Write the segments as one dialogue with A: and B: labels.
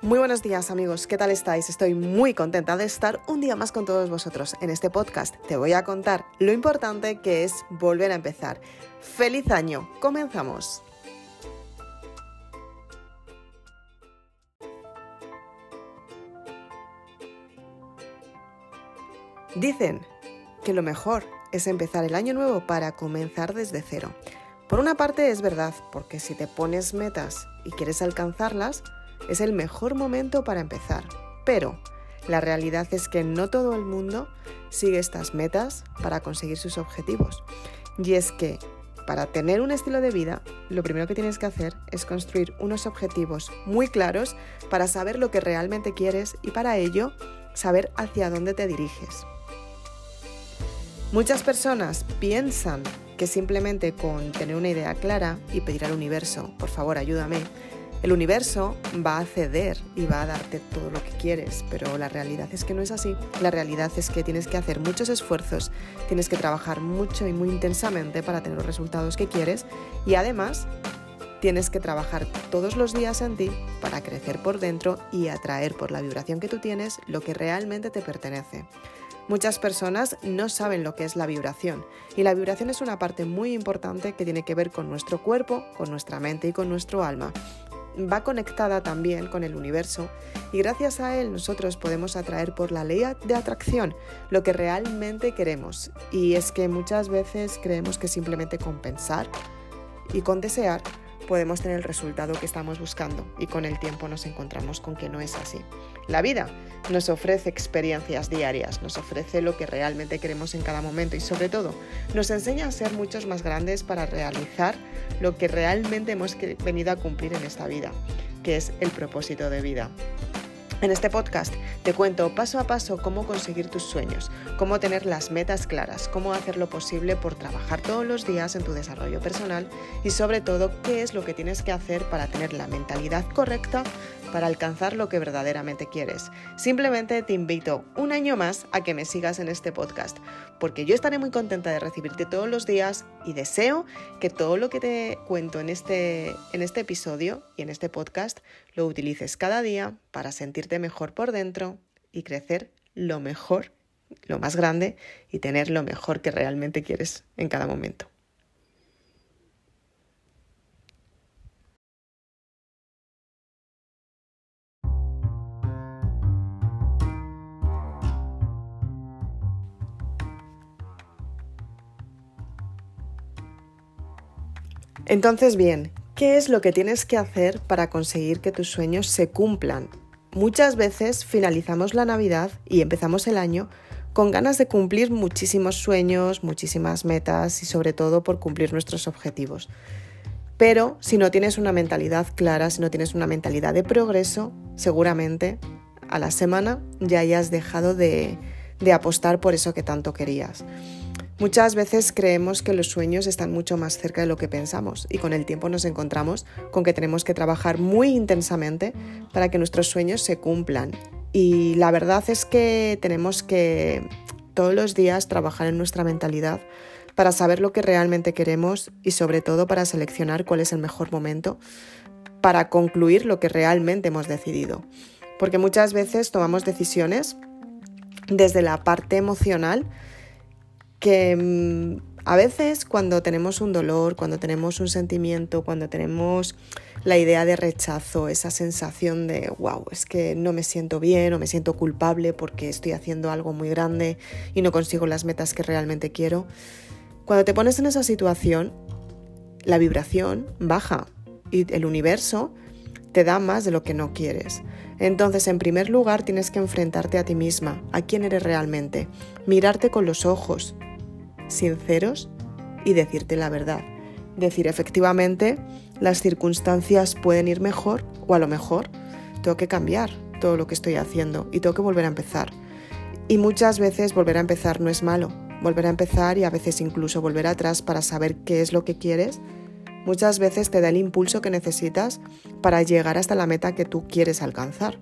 A: Muy buenos días amigos, ¿qué tal estáis? Estoy muy contenta de estar un día más con todos vosotros. En este podcast te voy a contar lo importante que es volver a empezar. ¡Feliz año! ¡Comenzamos! Dicen que lo mejor es empezar el año nuevo para comenzar desde cero. Por una parte es verdad, porque si te pones metas y quieres alcanzarlas, es el mejor momento para empezar. Pero la realidad es que no todo el mundo sigue estas metas para conseguir sus objetivos. Y es que para tener un estilo de vida, lo primero que tienes que hacer es construir unos objetivos muy claros para saber lo que realmente quieres y para ello saber hacia dónde te diriges. Muchas personas piensan que simplemente con tener una idea clara y pedir al universo, por favor, ayúdame, el universo va a ceder y va a darte todo lo que quieres, pero la realidad es que no es así. La realidad es que tienes que hacer muchos esfuerzos, tienes que trabajar mucho y muy intensamente para tener los resultados que quieres y además tienes que trabajar todos los días en ti para crecer por dentro y atraer por la vibración que tú tienes lo que realmente te pertenece. Muchas personas no saben lo que es la vibración y la vibración es una parte muy importante que tiene que ver con nuestro cuerpo, con nuestra mente y con nuestro alma. Va conectada también con el universo y gracias a él nosotros podemos atraer por la ley de atracción lo que realmente queremos. Y es que muchas veces creemos que simplemente con pensar y con desear podemos tener el resultado que estamos buscando y con el tiempo nos encontramos con que no es así. La vida nos ofrece experiencias diarias, nos ofrece lo que realmente queremos en cada momento y sobre todo nos enseña a ser muchos más grandes para realizar lo que realmente hemos venido a cumplir en esta vida, que es el propósito de vida. En este podcast te cuento paso a paso cómo conseguir tus sueños, cómo tener las metas claras, cómo hacer lo posible por trabajar todos los días en tu desarrollo personal y sobre todo qué es lo que tienes que hacer para tener la mentalidad correcta para alcanzar lo que verdaderamente quieres. Simplemente te invito un año más a que me sigas en este podcast, porque yo estaré muy contenta de recibirte todos los días y deseo que todo lo que te cuento en este, en este episodio y en este podcast lo utilices cada día para sentirte mejor por dentro y crecer lo mejor, lo más grande y tener lo mejor que realmente quieres en cada momento. Entonces, bien, ¿qué es lo que tienes que hacer para conseguir que tus sueños se cumplan? Muchas veces finalizamos la Navidad y empezamos el año con ganas de cumplir muchísimos sueños, muchísimas metas y sobre todo por cumplir nuestros objetivos. Pero si no tienes una mentalidad clara, si no tienes una mentalidad de progreso, seguramente a la semana ya hayas dejado de, de apostar por eso que tanto querías. Muchas veces creemos que los sueños están mucho más cerca de lo que pensamos y con el tiempo nos encontramos con que tenemos que trabajar muy intensamente para que nuestros sueños se cumplan. Y la verdad es que tenemos que todos los días trabajar en nuestra mentalidad para saber lo que realmente queremos y sobre todo para seleccionar cuál es el mejor momento para concluir lo que realmente hemos decidido. Porque muchas veces tomamos decisiones desde la parte emocional que mm, a veces cuando tenemos un dolor, cuando tenemos un sentimiento, cuando tenemos la idea de rechazo, esa sensación de, wow, es que no me siento bien o me siento culpable porque estoy haciendo algo muy grande y no consigo las metas que realmente quiero, cuando te pones en esa situación, la vibración baja y el universo te da más de lo que no quieres. Entonces, en primer lugar, tienes que enfrentarte a ti misma, a quién eres realmente, mirarte con los ojos, sinceros y decirte la verdad. Decir, efectivamente, las circunstancias pueden ir mejor o a lo mejor tengo que cambiar todo lo que estoy haciendo y tengo que volver a empezar. Y muchas veces volver a empezar no es malo. Volver a empezar y a veces incluso volver atrás para saber qué es lo que quieres, muchas veces te da el impulso que necesitas para llegar hasta la meta que tú quieres alcanzar.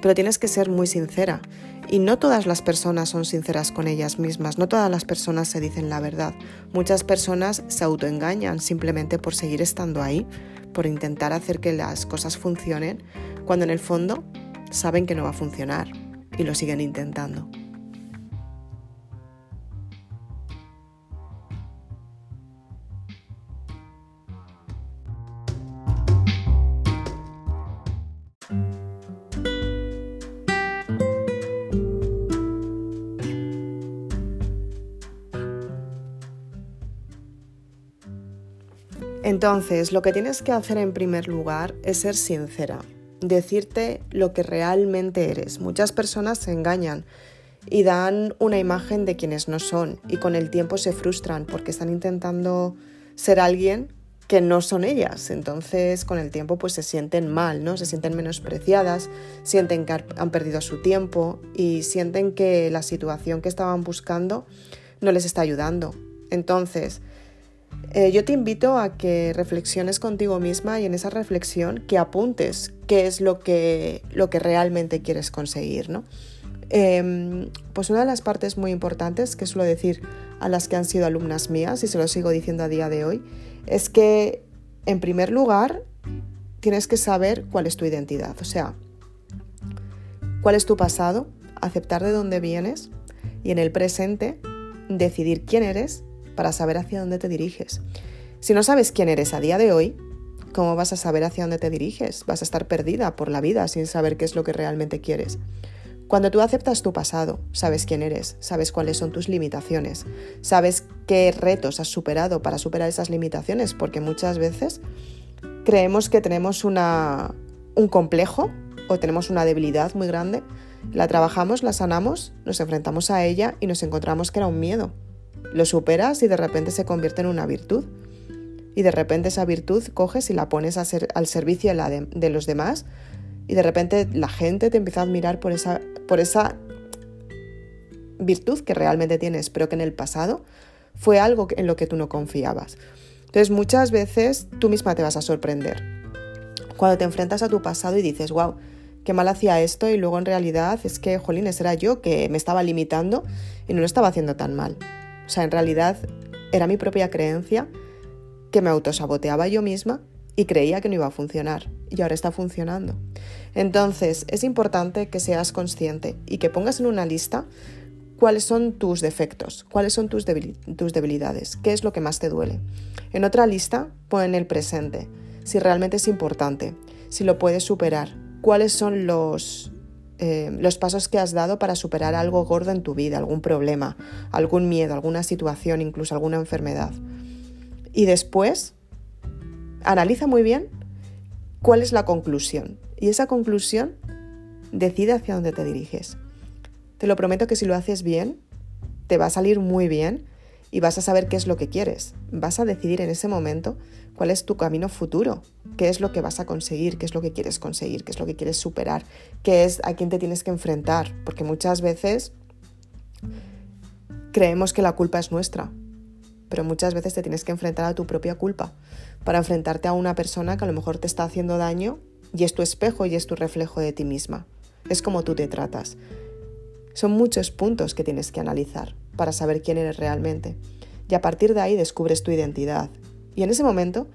A: Pero tienes que ser muy sincera y no todas las personas son sinceras con ellas mismas, no todas las personas se dicen la verdad. Muchas personas se autoengañan simplemente por seguir estando ahí, por intentar hacer que las cosas funcionen, cuando en el fondo saben que no va a funcionar y lo siguen intentando. Entonces, lo que tienes que hacer en primer lugar es ser sincera, decirte lo que realmente eres. Muchas personas se engañan y dan una imagen de quienes no son y con el tiempo se frustran porque están intentando ser alguien que no son ellas. Entonces, con el tiempo pues se sienten mal, ¿no? Se sienten menospreciadas, sienten que han perdido su tiempo y sienten que la situación que estaban buscando no les está ayudando. Entonces, eh, yo te invito a que reflexiones contigo misma y en esa reflexión que apuntes qué es lo que, lo que realmente quieres conseguir, ¿no? Em, pues una de las partes muy importantes que suelo decir a las que han sido alumnas mías, y se lo sigo diciendo a día de hoy, es que en primer lugar tienes que saber cuál es tu identidad, o sea, cuál es tu pasado, aceptar de dónde vienes y en el presente decidir quién eres para saber hacia dónde te diriges. Si no sabes quién eres a día de hoy, ¿cómo vas a saber hacia dónde te diriges? Vas a estar perdida por la vida sin saber qué es lo que realmente quieres. Cuando tú aceptas tu pasado, sabes quién eres, sabes cuáles son tus limitaciones, sabes qué retos has superado para superar esas limitaciones, porque muchas veces creemos que tenemos una, un complejo o tenemos una debilidad muy grande, la trabajamos, la sanamos, nos enfrentamos a ella y nos encontramos que era un miedo lo superas y de repente se convierte en una virtud. Y de repente esa virtud coges y la pones al servicio de, los demás y de repente la gente te empieza a admirar por esa, por esa virtud que realmente tienes, pero que en el pasado fue algo en lo que tú no confiabas. Entonces muchas veces tú misma te vas a sorprender. Cuando te enfrentas a tu pasado y dices, wow, qué mal hacía esto y luego en realidad es que, jolines, era yo que me estaba limitando y no lo estaba haciendo tan mal. O sea, en realidad era mi propia creencia que me autosaboteaba yo misma y creía que no iba a funcionar. Y ahora está funcionando. Entonces, es importante que seas consciente y que pongas en una lista cuáles son tus defectos, cuáles son tus, debilidades, qué es lo que más te duele. En otra lista, pon el presente, si realmente es importante, si lo puedes superar, cuáles son los eh, los pasos que has dado para superar algo gordo en tu vida, algún problema, algún miedo, alguna situación, incluso alguna enfermedad. Y después, analiza muy bien cuál es la conclusión. Y esa conclusión decide hacia dónde te diriges. Te lo prometo que si lo haces bien, te va a salir muy bien y vas a saber qué es lo que quieres. Vas a decidir en ese momento cuál es tu camino futuro, qué es lo que vas a conseguir, qué es lo que quieres conseguir, qué es lo que quieres superar, qué es a quién te tienes que enfrentar, porque muchas veces creemos que la culpa es nuestra, pero muchas veces te tienes que enfrentar a tu propia culpa para enfrentarte a una persona que a lo mejor te está haciendo daño y es tu espejo y es tu reflejo de ti misma. Es como tú te tratas. Son muchos puntos que tienes que analizar para saber quién eres realmente. Y a partir de ahí descubres tu identidad. Y en ese momento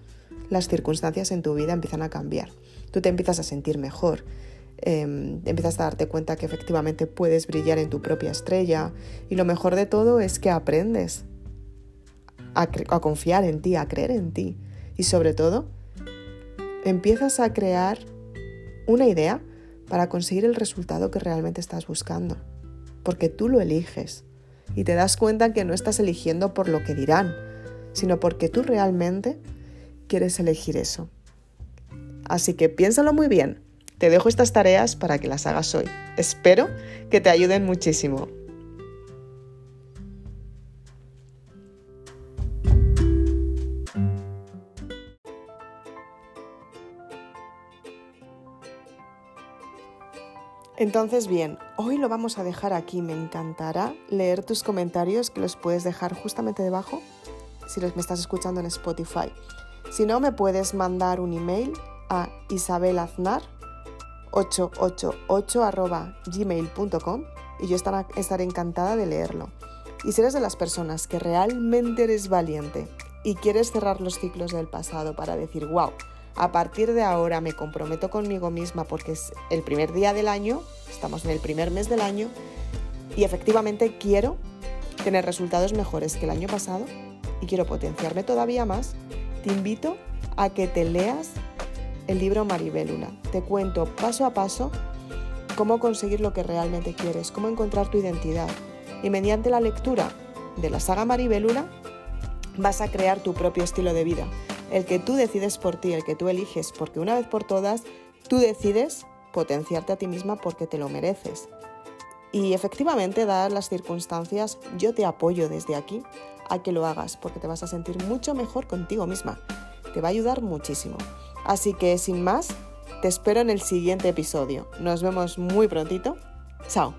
A: las circunstancias en tu vida empiezan a cambiar. Tú te empiezas a sentir mejor, em, empiezas a darte cuenta que efectivamente puedes brillar en tu propia estrella y lo mejor de todo es que aprendes a, a confiar en ti, a creer en ti y sobre todo empiezas a crear una idea para conseguir el resultado que realmente estás buscando porque tú lo eliges y te das cuenta que no estás eligiendo por lo que dirán, sino porque tú realmente quieres elegir eso. Así que piénsalo muy bien. Te dejo estas tareas para que las hagas hoy. Espero que te ayuden muchísimo. Entonces, bien, hoy lo vamos a dejar aquí. Me encantará leer tus comentarios que los puedes dejar justamente debajo si me estás escuchando en Spotify. Si no, me puedes mandar un email a isabelaznar888 gmail.com y yo estaré encantada de leerlo. Y si eres de las personas que realmente eres valiente y quieres cerrar los ciclos del pasado para decir, wow, a partir de ahora me comprometo conmigo misma porque es el primer día del año, estamos en el primer mes del año y efectivamente quiero tener resultados mejores que el año pasado y quiero potenciarme todavía más, te invito a que te leas el libro Maribélula. Te cuento paso a paso cómo conseguir lo que realmente quieres, cómo encontrar tu identidad. Y mediante la lectura de la saga Maribélula vas a crear tu propio estilo de vida, el que tú decides por ti, el que tú eliges, porque una vez por todas tú decides potenciarte a ti misma porque te lo mereces. Y efectivamente, dadas las circunstancias, yo te apoyo desde aquí a que lo hagas porque te vas a sentir mucho mejor contigo misma. Te va a ayudar muchísimo. Así que sin más, te espero en el siguiente episodio. Nos vemos muy prontito. Chao.